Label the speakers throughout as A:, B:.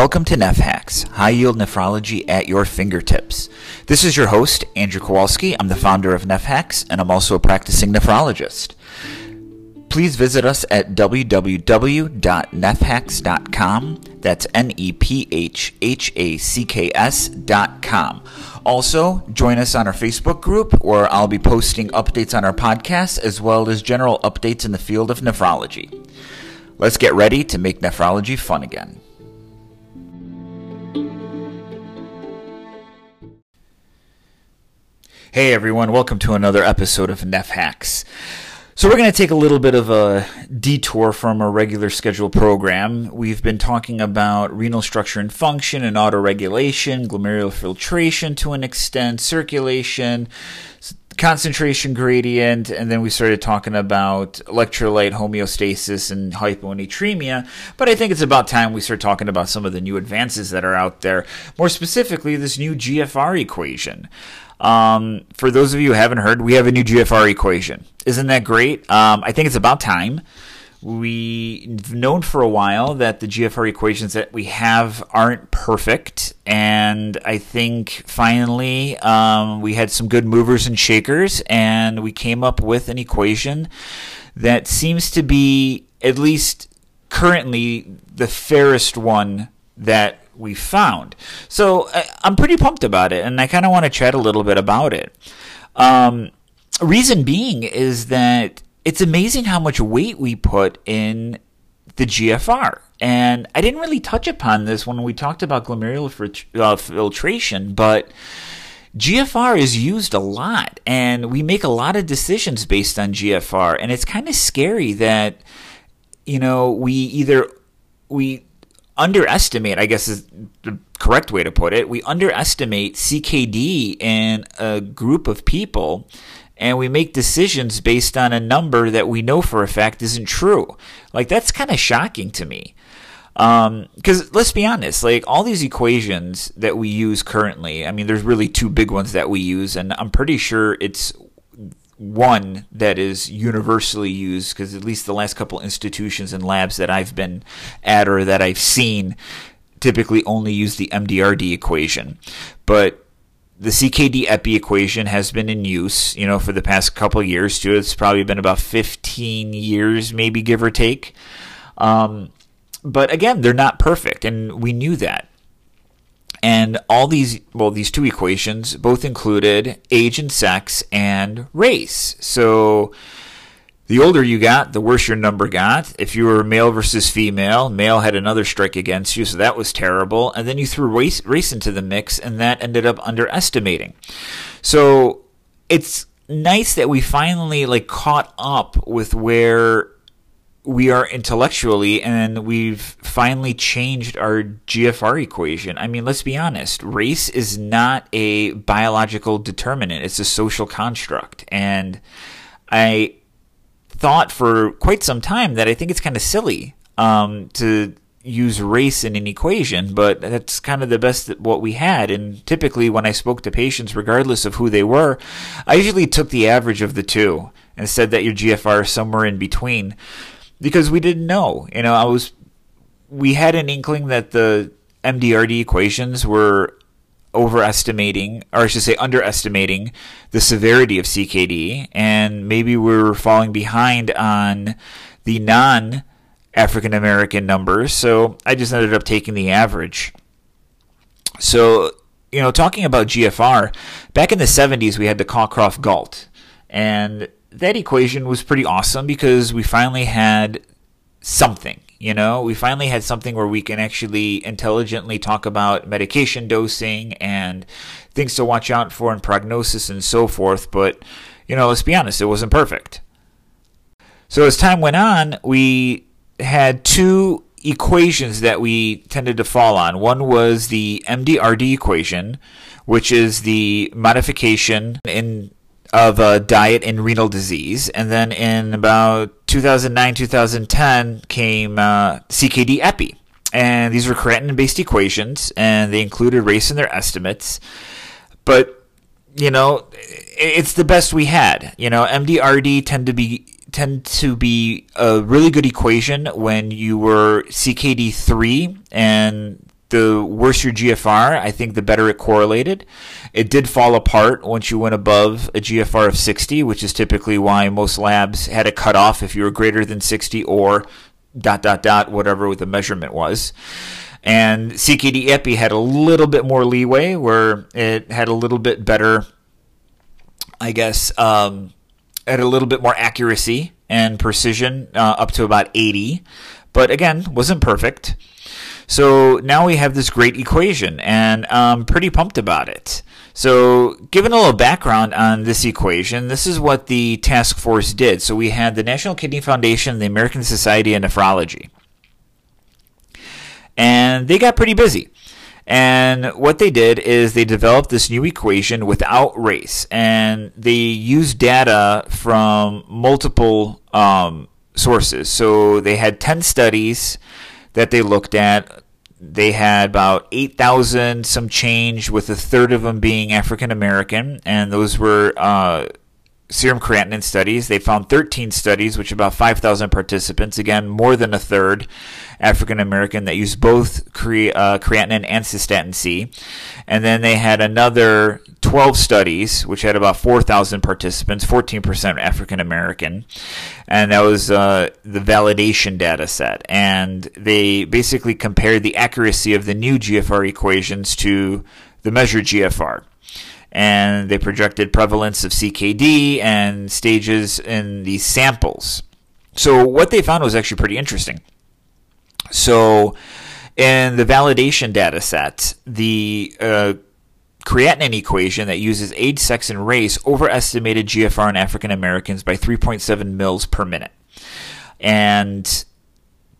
A: Welcome to NephHacks, high yield nephrology at your fingertips. This is your host, Andrew Kowalski. I'm the founder of NephHacks, and I'm also a practicing nephrologist. Please visit us at www.nephhacks.com. That's N E P H H A C K S.com. Also, join us on our Facebook group where I'll be posting updates on our podcast as well as general updates in the field of nephrology. Let's get ready to make nephrology fun again. Hey everyone, welcome to another episode of Neph Hacks. So we're going to take a little bit of a detour from our regular schedule program. We've been talking about renal structure and function and autoregulation, glomerular filtration to an extent, circulation, concentration gradient, and then we started talking about electrolyte homeostasis and hyponatremia. But I think it's about time we start talking about some of the new advances that are out there. More specifically, this new GFR equation. Um, for those of you who haven't heard, we have a new GFR equation. Isn't that great? Um, I think it's about time. We've known for a while that the GFR equations that we have aren't perfect, and I think finally um, we had some good movers and shakers, and we came up with an equation that seems to be, at least currently, the fairest one that we found. So I, am pretty pumped about it, and I kind of want to chat a little bit about it. Um, reason being is that it's amazing how much weight we put in the GFR. And I didn't really touch upon this when we talked about glomerular uh, filtration, but GFR is used a lot, and we make a lot of decisions based on GFR. And it's kind of scary that, you know, we either we underestimate, I guess is the correct way to put it, we underestimate CKD in a group of people and we make decisions based on a number that we know for a fact isn't true. Like, that's kind of shocking to me. Because um, let's be honest, like all these equations that we use currently, I mean, there's really two big ones that we use, and I'm pretty sure it's one that is universally used because at least the last couple institutions and labs that I've been at or that I've seen typically only use the MDRD equation. But the CKD epi equation has been in use, you know, for the past couple years too. It's probably been about 15 years, maybe give or take. Um, but again, they're not perfect, and we knew that. And all these, well, these two equations both included age and sex and race. So the older you got, the worse your number got. If you were male versus female, male had another strike against you, so that was terrible. And then you threw race, race into the mix, and that ended up underestimating. So it's nice that we finally like caught up with where we are intellectually and we've finally changed our GFR equation. I mean, let's be honest. Race is not a biological determinant. It's a social construct. And I thought for quite some time that I think it's kind of silly um, to use race in an equation, but that's kind of the best that what we had. And typically, when I spoke to patients, regardless of who they were, I usually took the average of the two and said that your GFR is somewhere in between because we didn't know. You know, I was we had an inkling that the MDRD equations were overestimating, or I should say, underestimating the severity of CKD, and maybe we're falling behind on the non African American numbers. So I just ended up taking the average. So, you know, talking about GFR, back in the 70s, we had the Cockcroft Gault. And that equation was pretty awesome because we finally had something. You know, we finally had something where we can actually intelligently talk about medication dosing and things to watch out for and prognosis and so forth. But, you know, let's be honest, it wasn't perfect. So as time went on, we had two equations that we tended to fall on. One was the MDRD equation, which is the modification in of a diet in renal disease. And then in about 2009, 2010 came uh, CKD epi. And these were creatinine based equations, and they included race in their estimates. But, you know, it's the best we had. You know, MDRD tend to be tend to be a really good equation when you were CKD3 and the worse your GFR, I think the better it correlated. It did fall apart once you went above a GFR of 60, which is typically why most labs had a cutoff if you were greater than 60 or dot dot dot whatever the measurement was. And CKD Epi had a little bit more leeway where it had a little bit better, I guess, um, had a little bit more accuracy and precision uh, up to about 80. But again, wasn't perfect. So now we have this great equation, and I'm pretty pumped about it. So, given a little background on this equation, this is what the task force did. So, we had the National Kidney Foundation, the American Society of Nephrology, and they got pretty busy. And what they did is they developed this new equation without race, and they used data from multiple um, sources. So they had 10 studies that they looked at. They had about 8,000 some change, with a third of them being African American, and those were uh, serum creatinine studies. They found 13 studies, which about 5,000 participants, again, more than a third African American that used both cre- uh, creatinine and cystatin C. And then they had another 12 studies, which had about 4,000 participants, 14% African American. And that was uh, the validation data set. And they basically compared the accuracy of the new GFR equations to the measured GFR and they projected prevalence of CKD and stages in these samples. So what they found was actually pretty interesting. So in the validation data set, the uh, creatinine equation that uses age, sex, and race overestimated GFR in African Americans by 3.7 mils per minute. And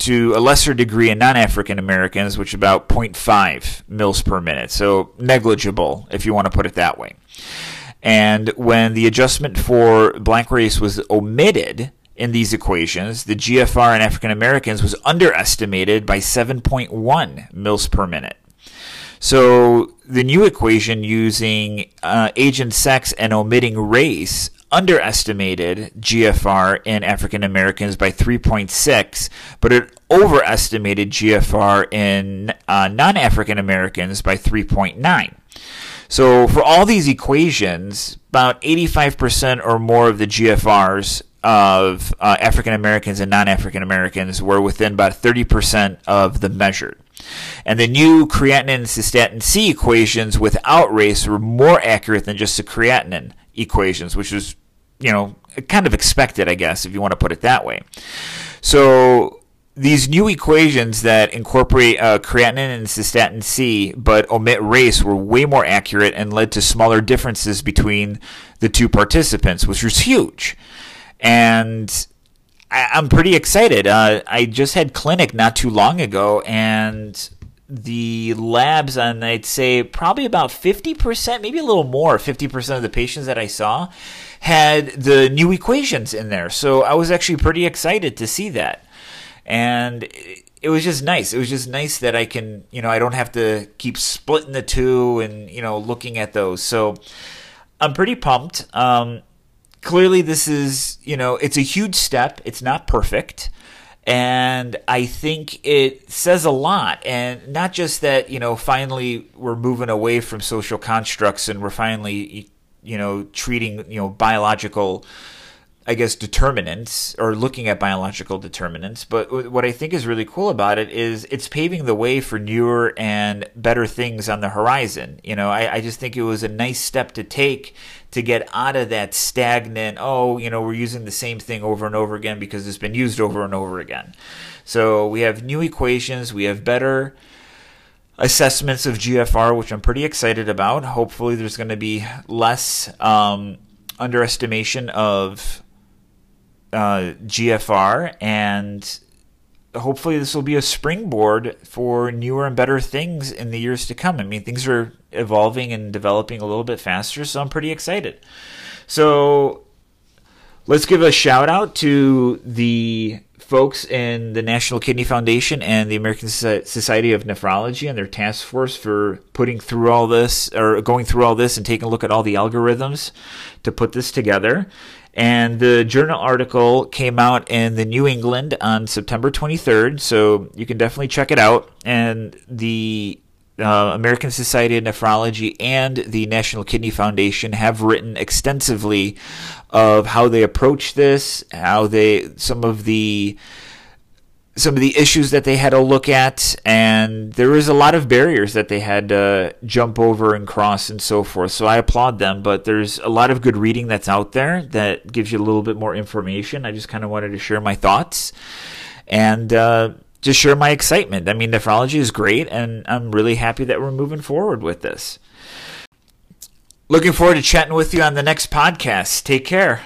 A: to a lesser degree in non-African Americans, which is about 0.5 mils per minute. So negligible, if you want to put it that way. And when the adjustment for blank race was omitted in these equations, the GFR in African Americans was underestimated by 7.1 mils per minute. So the new equation using uh, age and sex and omitting race underestimated GFR in African Americans by 3.6, but it overestimated GFR in uh, non African Americans by 3.9. So for all these equations, about 85% or more of the GFRs of uh, African Americans and non African Americans were within about 30% of the measured. And the new creatinine and cystatin C equations without race were more accurate than just the creatinine equations, which was, you know, kind of expected, I guess, if you want to put it that way. So these new equations that incorporate uh, creatinine and cystatin C but omit race were way more accurate and led to smaller differences between the two participants, which was huge. And I, am pretty excited. Uh, I just had clinic not too long ago, and the labs and I'd say probably about 50%, maybe a little more, 50% of the patients that I saw had the new equations in there. So I was actually pretty excited to see that. And it was just nice. It was just nice that I can, you know, I don't have to keep splitting the two and, you know, looking at those. So I'm pretty pumped. Um, clearly, this is, you know, it's a huge step. It's not perfect and I think it says a lot. And not just that, you know, finally we're moving away from social constructs and we're finally, you know, treating, you know, biological I guess, determinants or looking at biological determinants. But what I think is really cool about it is it's paving the way for newer and better things on the horizon. You know, I, I just think it was a nice step to take to get out of that stagnant, oh, you know, we're using the same thing over and over again because it's been used over and over again. So we have new equations, we have better assessments of GFR, which I'm pretty excited about. Hopefully, there's going to be less um, underestimation of uh, GFR, and hopefully this will be a springboard for newer and better things in the years to come. I mean, things are evolving and developing a little bit faster, so I'm pretty excited. So let's give a shout out to the folks in the National Kidney Foundation and the American Society of Nephrology and their task force for putting through all this or going through all this and taking a look at all the algorithms to put this together. And the journal article came out in the New England on September 23rd, so you can definitely check it out. And the uh, American Society of Nephrology and the National Kidney Foundation have written extensively of how they approach this, how they some of the some of the issues that they had to look at, and there was a lot of barriers that they had to jump over and cross and so forth. So I applaud them, but there's a lot of good reading that's out there that gives you a little bit more information. I just kind of wanted to share my thoughts and uh, just share my excitement. I mean, nephrology is great, and I'm really happy that we're moving forward with this. Looking forward to chatting with you on the next podcast. Take care.